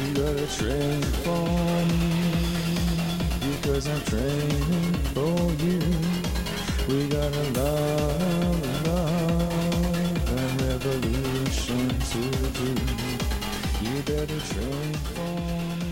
You gotta train for me because I'm training for you. We got a love, love, and revolution to do. You better train for me.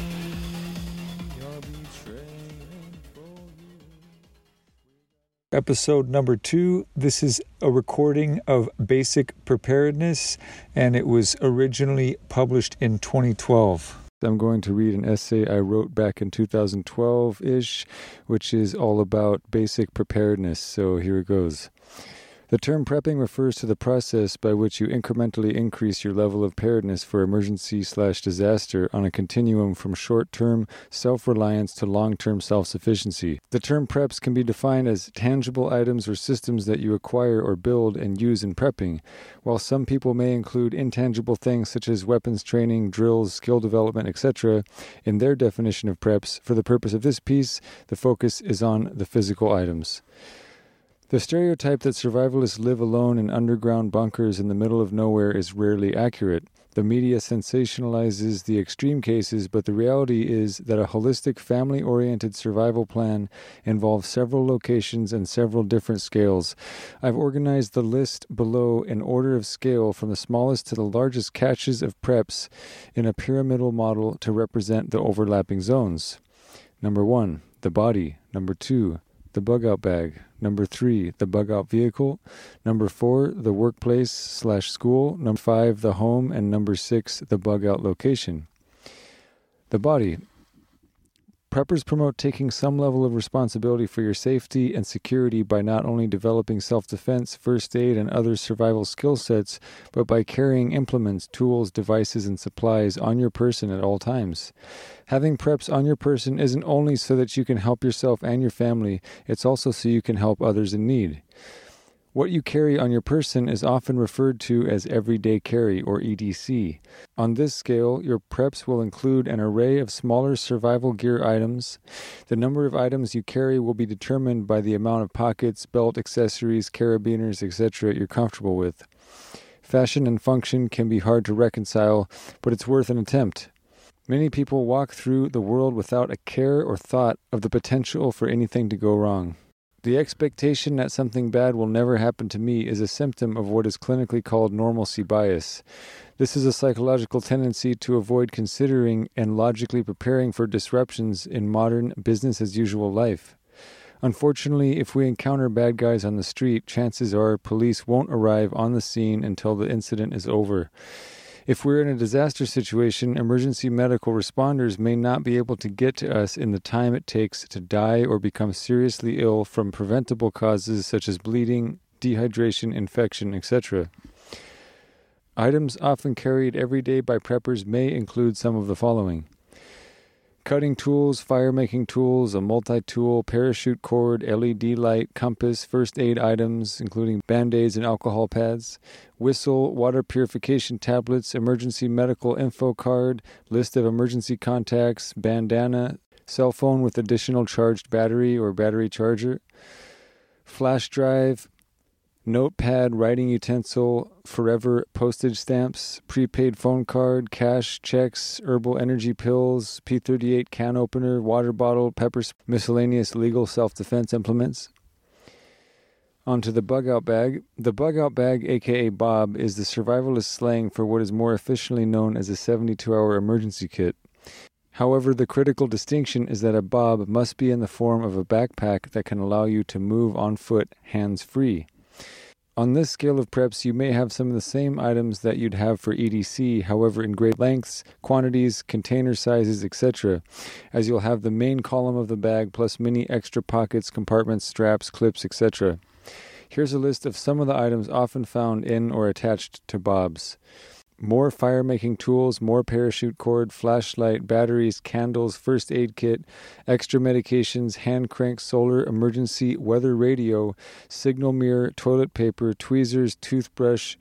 Episode number two. This is a recording of Basic Preparedness, and it was originally published in 2012. I'm going to read an essay I wrote back in 2012 ish, which is all about basic preparedness. So here it goes. The term prepping refers to the process by which you incrementally increase your level of preparedness for emergency slash disaster on a continuum from short term self reliance to long term self sufficiency. The term preps can be defined as tangible items or systems that you acquire or build and use in prepping, while some people may include intangible things such as weapons training, drills, skill development, etc. in their definition of preps. For the purpose of this piece, the focus is on the physical items. The stereotype that survivalists live alone in underground bunkers in the middle of nowhere is rarely accurate. The media sensationalizes the extreme cases, but the reality is that a holistic, family oriented survival plan involves several locations and several different scales. I've organized the list below in order of scale from the smallest to the largest caches of preps in a pyramidal model to represent the overlapping zones. Number one, the body. Number two, the bug out bag. Number three, the bug out vehicle. Number four, the workplace slash school. Number five, the home. And number six, the bug out location. The body. Preppers promote taking some level of responsibility for your safety and security by not only developing self defense, first aid, and other survival skill sets, but by carrying implements, tools, devices, and supplies on your person at all times. Having preps on your person isn't only so that you can help yourself and your family, it's also so you can help others in need. What you carry on your person is often referred to as everyday carry or EDC. On this scale, your preps will include an array of smaller survival gear items. The number of items you carry will be determined by the amount of pockets, belt accessories, carabiners, etc. you're comfortable with. Fashion and function can be hard to reconcile, but it's worth an attempt. Many people walk through the world without a care or thought of the potential for anything to go wrong. The expectation that something bad will never happen to me is a symptom of what is clinically called normalcy bias. This is a psychological tendency to avoid considering and logically preparing for disruptions in modern business as usual life. Unfortunately, if we encounter bad guys on the street, chances are police won't arrive on the scene until the incident is over. If we're in a disaster situation, emergency medical responders may not be able to get to us in the time it takes to die or become seriously ill from preventable causes such as bleeding, dehydration, infection, etc. Items often carried every day by preppers may include some of the following cutting tools, fire making tools, a multi tool, parachute cord, LED light, compass, first aid items, including band aids and alcohol pads, whistle, water purification tablets, emergency medical info card, list of emergency contacts, bandana, cell phone with additional charged battery or battery charger, flash drive, notepad, writing utensil, forever postage stamps, prepaid phone card, cash, checks, herbal energy pills, P38 can opener, water bottle, pepper, miscellaneous legal self defense implements. Onto the bug out bag. The bug out bag, aka Bob, is the survivalist slang for what is more officially known as a 72 hour emergency kit. However, the critical distinction is that a bob must be in the form of a backpack that can allow you to move on foot hands free. On this scale of preps, you may have some of the same items that you'd have for EDC, however, in great lengths, quantities, container sizes, etc., as you'll have the main column of the bag plus many extra pockets, compartments, straps, clips, etc. Here's a list of some of the items often found in or attached to bobs more fire making tools, more parachute cord, flashlight, batteries, candles, first aid kit, extra medications, hand crank, solar, emergency, weather radio, signal mirror, toilet paper, tweezers, toothbrush,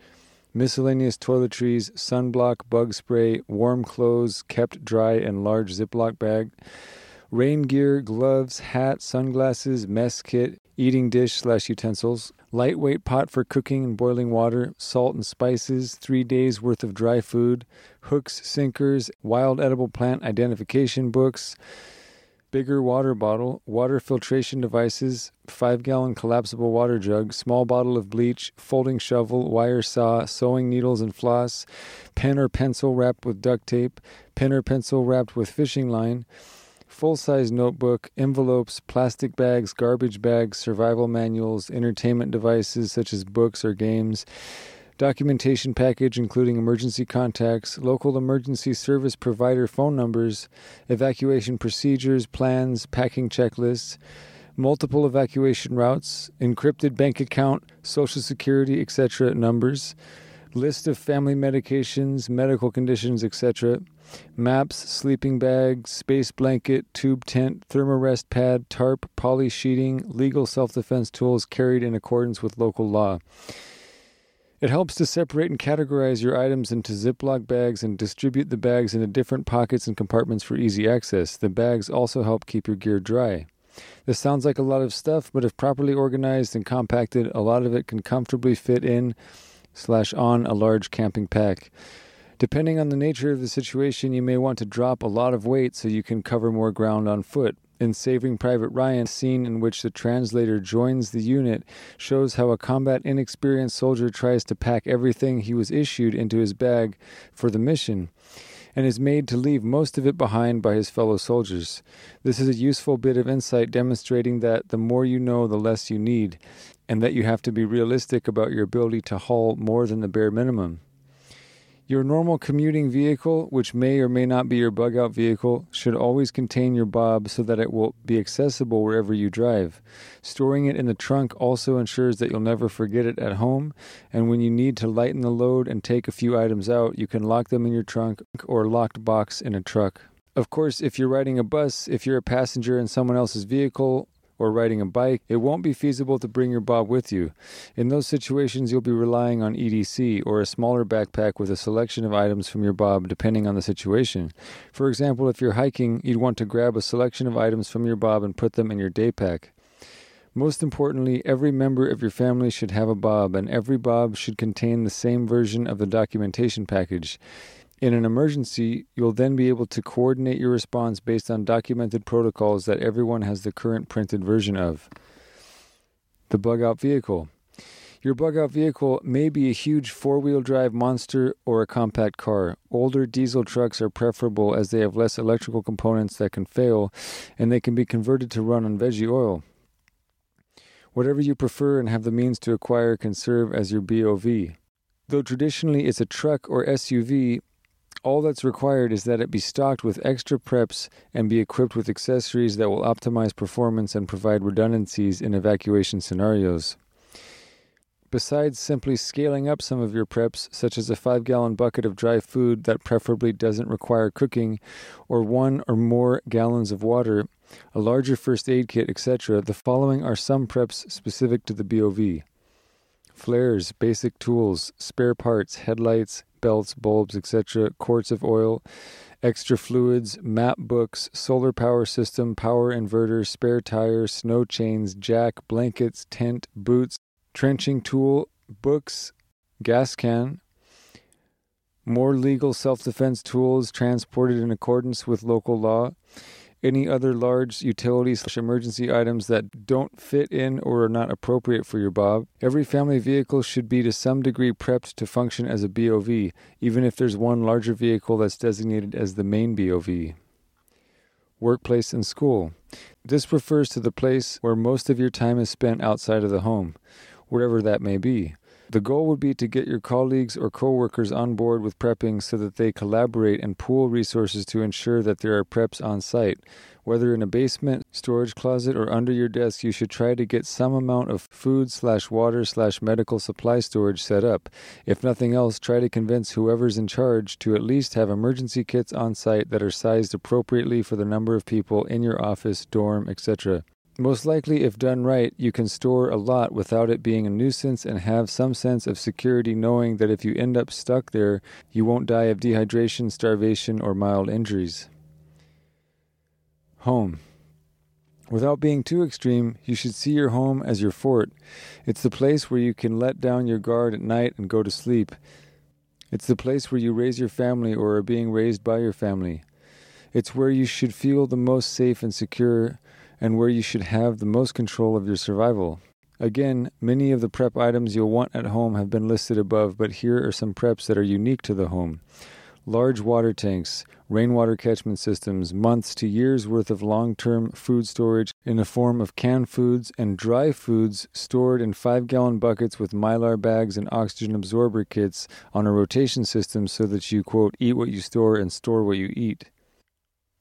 miscellaneous toiletries, sunblock, bug spray, warm clothes kept dry in large Ziploc bag, rain gear, gloves, hat, sunglasses, mess kit, eating dish slash utensils, lightweight pot for cooking and boiling water, salt and spices, three days worth of dry food, hooks, sinkers, wild edible plant identification books, bigger water bottle, water filtration devices, 5 gallon collapsible water jug, small bottle of bleach, folding shovel, wire saw, sewing needles and floss, pen or pencil wrapped with duct tape, pen or pencil wrapped with fishing line, full size notebook, envelopes, plastic bags, garbage bags, survival manuals, entertainment devices such as books or games documentation package including emergency contacts, local emergency service provider phone numbers, evacuation procedures, plans, packing checklists, multiple evacuation routes, encrypted bank account, social security, etc. numbers, list of family medications, medical conditions, etc. Maps, sleeping bag, space blanket, tube tent, thermarest pad, tarp, poly sheeting, legal self defense tools carried in accordance with local law. It helps to separate and categorize your items into Ziploc bags and distribute the bags into different pockets and compartments for easy access. The bags also help keep your gear dry. This sounds like a lot of stuff, but if properly organized and compacted, a lot of it can comfortably fit in slash on a large camping pack. Depending on the nature of the situation, you may want to drop a lot of weight so you can cover more ground on foot. In Saving Private Ryan, scene in which the translator joins the unit shows how a combat inexperienced soldier tries to pack everything he was issued into his bag for the mission and is made to leave most of it behind by his fellow soldiers. This is a useful bit of insight demonstrating that the more you know, the less you need, and that you have to be realistic about your ability to haul more than the bare minimum. Your normal commuting vehicle, which may or may not be your bug out vehicle, should always contain your bob so that it will be accessible wherever you drive. Storing it in the trunk also ensures that you'll never forget it at home, and when you need to lighten the load and take a few items out, you can lock them in your trunk or locked box in a truck. Of course, if you're riding a bus, if you're a passenger in someone else's vehicle, or riding a bike, it won't be feasible to bring your bob with you. In those situations, you'll be relying on EDC or a smaller backpack with a selection of items from your bob depending on the situation. For example, if you're hiking, you'd want to grab a selection of items from your bob and put them in your day pack. Most importantly, every member of your family should have a bob, and every bob should contain the same version of the documentation package. In an emergency, you'll then be able to coordinate your response based on documented protocols that everyone has the current printed version of. The bug out vehicle. Your bug out vehicle may be a huge four wheel drive monster or a compact car. Older diesel trucks are preferable as they have less electrical components that can fail and they can be converted to run on veggie oil. Whatever you prefer and have the means to acquire can serve as your BOV. Though traditionally it's a truck or SUV, all that's required is that it be stocked with extra preps and be equipped with accessories that will optimize performance and provide redundancies in evacuation scenarios. Besides simply scaling up some of your preps, such as a 5 gallon bucket of dry food that preferably doesn't require cooking, or one or more gallons of water, a larger first aid kit, etc., the following are some preps specific to the BOV flares, basic tools, spare parts, headlights, belts, bulbs, etc., quarts of oil, extra fluids, map books, solar power system, power inverter, spare tire, snow chains, jack, blankets, tent, boots, trenching tool, books, gas can, more legal self defense tools transported in accordance with local law, any other large utilities emergency items that don't fit in or are not appropriate for your Bob. Every family vehicle should be to some degree prepped to function as a BOV, even if there's one larger vehicle that's designated as the main BOV. Workplace and school. This refers to the place where most of your time is spent outside of the home, wherever that may be. The goal would be to get your colleagues or coworkers on board with prepping so that they collaborate and pool resources to ensure that there are preps on site. Whether in a basement, storage closet, or under your desk, you should try to get some amount of food slash water slash medical supply storage set up. If nothing else, try to convince whoever's in charge to at least have emergency kits on site that are sized appropriately for the number of people in your office, dorm, etc. Most likely, if done right, you can store a lot without it being a nuisance and have some sense of security knowing that if you end up stuck there, you won't die of dehydration, starvation, or mild injuries. Home. Without being too extreme, you should see your home as your fort. It's the place where you can let down your guard at night and go to sleep. It's the place where you raise your family or are being raised by your family. It's where you should feel the most safe and secure and where you should have the most control of your survival. Again, many of the prep items you'll want at home have been listed above, but here are some preps that are unique to the home. Large water tanks, rainwater catchment systems, months to years worth of long term food storage in the form of canned foods and dry foods stored in 5 gallon buckets with mylar bags and oxygen absorber kits on a rotation system so that you, quote, eat what you store and store what you eat.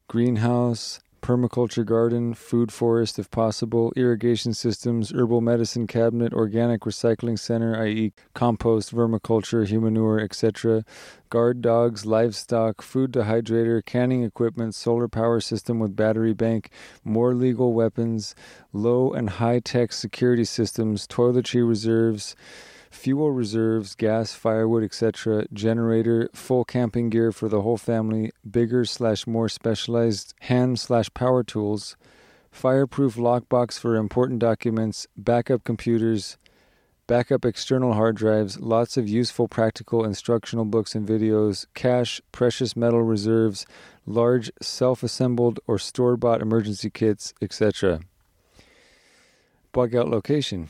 Greenhouse, permaculture garden, food forest if possible, irrigation systems, herbal medicine cabinet, organic recycling center, i.e., compost, vermiculture, humanure, etc., guard dogs, livestock, food dehydrator, canning equipment, solar power system with battery bank, more legal weapons, low and high tech security systems, toiletry reserves fuel reserves, gas, firewood, etc., generator, full camping gear for the whole family, bigger slash more specialized hand slash power tools, fireproof lockbox for important documents, backup computers, backup external hard drives, lots of useful practical instructional books and videos, cash, precious metal reserves, large self assembled or store bought emergency kits, etc. Bug out location.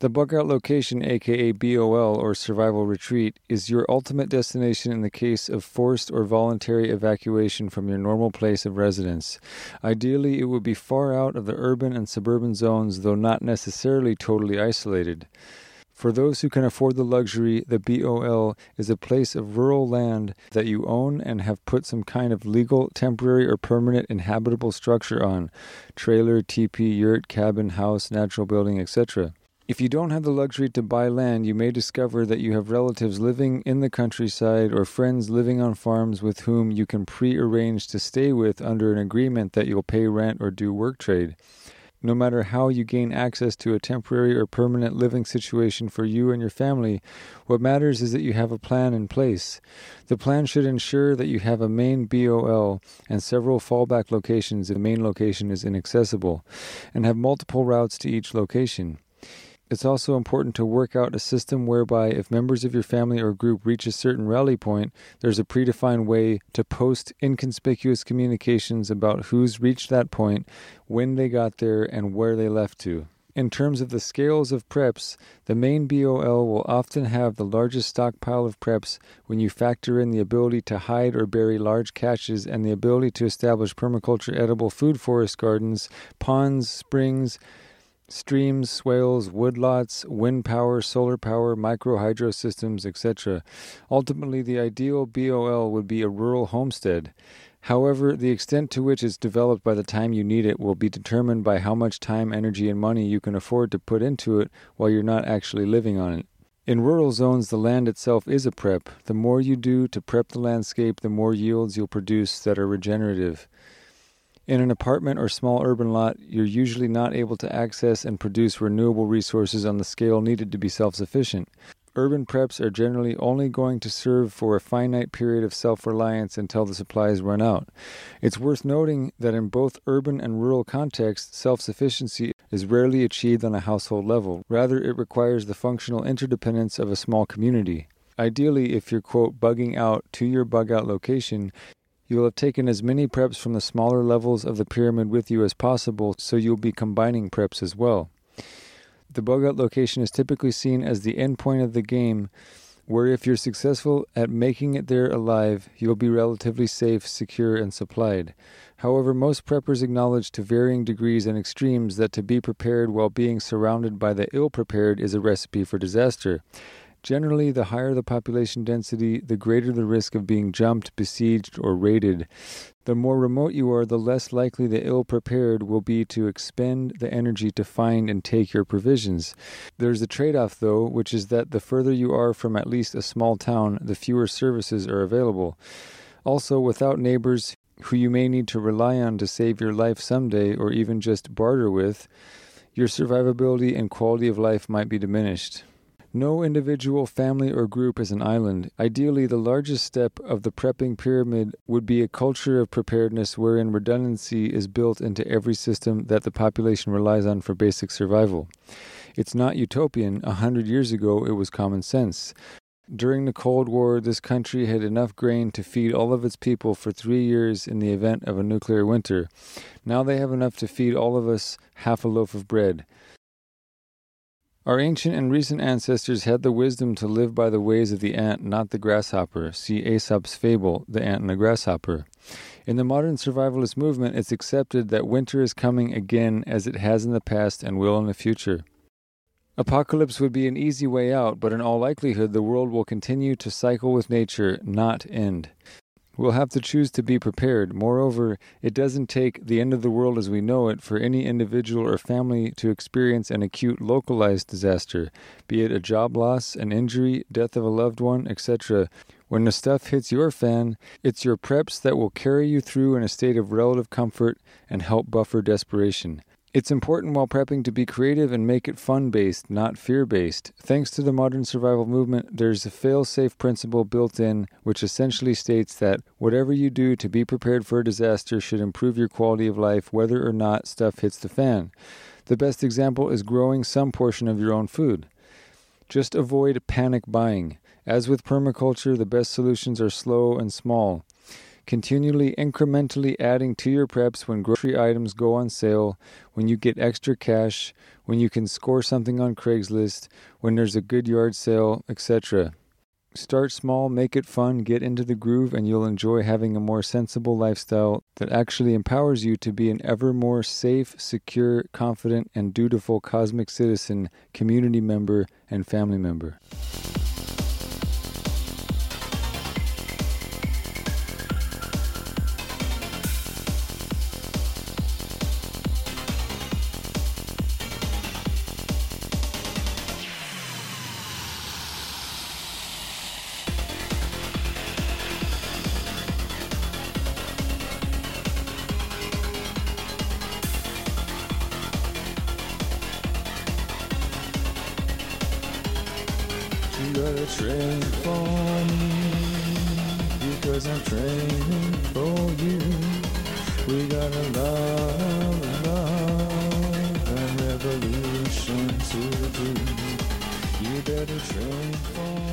The bug out location, aka BOL or survival retreat, is your ultimate destination in the case of forced or voluntary evacuation from your normal place of residence. Ideally, it would be far out of the urban and suburban zones, though not necessarily totally isolated. For those who can afford the luxury, the BOL is a place of rural land that you own and have put some kind of legal, temporary, or permanent inhabitable structure on trailer, teepee, yurt, cabin, house, natural building, etc. If you don't have the luxury to buy land, you may discover that you have relatives living in the countryside or friends living on farms with whom you can pre arrange to stay with under an agreement that you'll pay rent or do work trade. No matter how you gain access to a temporary or permanent living situation for you and your family, what matters is that you have a plan in place. The plan should ensure that you have a main BOL and several fallback locations if the main location is inaccessible, and have multiple routes to each location. It's also important to work out a system whereby if members of your family or group reach a certain rally point, there's a predefined way to post inconspicuous communications about who's reached that point, when they got there, and where they left to. In terms of the scales of preps, the main BOL will often have the largest stockpile of preps when you factor in the ability to hide or bury large caches and the ability to establish permaculture edible food forest gardens, ponds, springs, streams, swales, woodlots, wind power, solar power, micro hydro systems, etc. Ultimately, the ideal BOL would be a rural homestead. However, the extent to which it's developed by the time you need it will be determined by how much time, energy, and money you can afford to put into it while you're not actually living on it. In rural zones, the land itself is a prep. The more you do to prep the landscape, the more yields you'll produce that are regenerative. In an apartment or small urban lot, you're usually not able to access and produce renewable resources on the scale needed to be self sufficient. Urban preps are generally only going to serve for a finite period of self reliance until the supplies run out. It's worth noting that in both urban and rural contexts, self sufficiency is rarely achieved on a household level. Rather, it requires the functional interdependence of a small community. Ideally, if you're, quote, bugging out to your bug out location, you will have taken as many preps from the smaller levels of the pyramid with you as possible, so you'll be combining preps as well. The bug out location is typically seen as the end point of the game, where if you're successful at making it there alive, you'll be relatively safe, secure, and supplied. However, most preppers acknowledge to varying degrees and extremes that to be prepared while being surrounded by the ill prepared is a recipe for disaster. Generally, the higher the population density, the greater the risk of being jumped, besieged, or raided. The more remote you are, the less likely the ill prepared will be to expend the energy to find and take your provisions. There's a trade off, though, which is that the further you are from at least a small town, the fewer services are available. Also, without neighbors who you may need to rely on to save your life someday or even just barter with, your survivability and quality of life might be diminished. No individual, family, or group is an island. Ideally, the largest step of the prepping pyramid would be a culture of preparedness wherein redundancy is built into every system that the population relies on for basic survival. It's not utopian. A hundred years ago, it was common sense. During the Cold War, this country had enough grain to feed all of its people for three years in the event of a nuclear winter. Now they have enough to feed all of us half a loaf of bread. Our ancient and recent ancestors had the wisdom to live by the ways of the ant, not the grasshopper. See Aesop's fable, The Ant and the Grasshopper. In the modern survivalist movement, it's accepted that winter is coming again as it has in the past and will in the future. Apocalypse would be an easy way out, but in all likelihood, the world will continue to cycle with nature, not end. We'll have to choose to be prepared. Moreover, it doesn't take the end of the world as we know it for any individual or family to experience an acute localized disaster, be it a job loss, an injury, death of a loved one, etc. When the stuff hits your fan, it's your preps that will carry you through in a state of relative comfort and help buffer desperation. It's important while prepping to be creative and make it fun based, not fear based. Thanks to the modern survival movement, there's a fail safe principle built in, which essentially states that whatever you do to be prepared for a disaster should improve your quality of life, whether or not stuff hits the fan. The best example is growing some portion of your own food. Just avoid panic buying. As with permaculture, the best solutions are slow and small continually incrementally adding to your preps when grocery items go on sale, when you get extra cash, when you can score something on Craigslist, when there's a good yard sale, etc. Start small, make it fun, get into the groove, and you'll enjoy having a more sensible lifestyle that actually empowers you to be an ever more safe, secure, confident, and dutiful cosmic citizen, community member, and family member. Train for me because I'm training for you. We got a love, love, and revolution to do. You better train for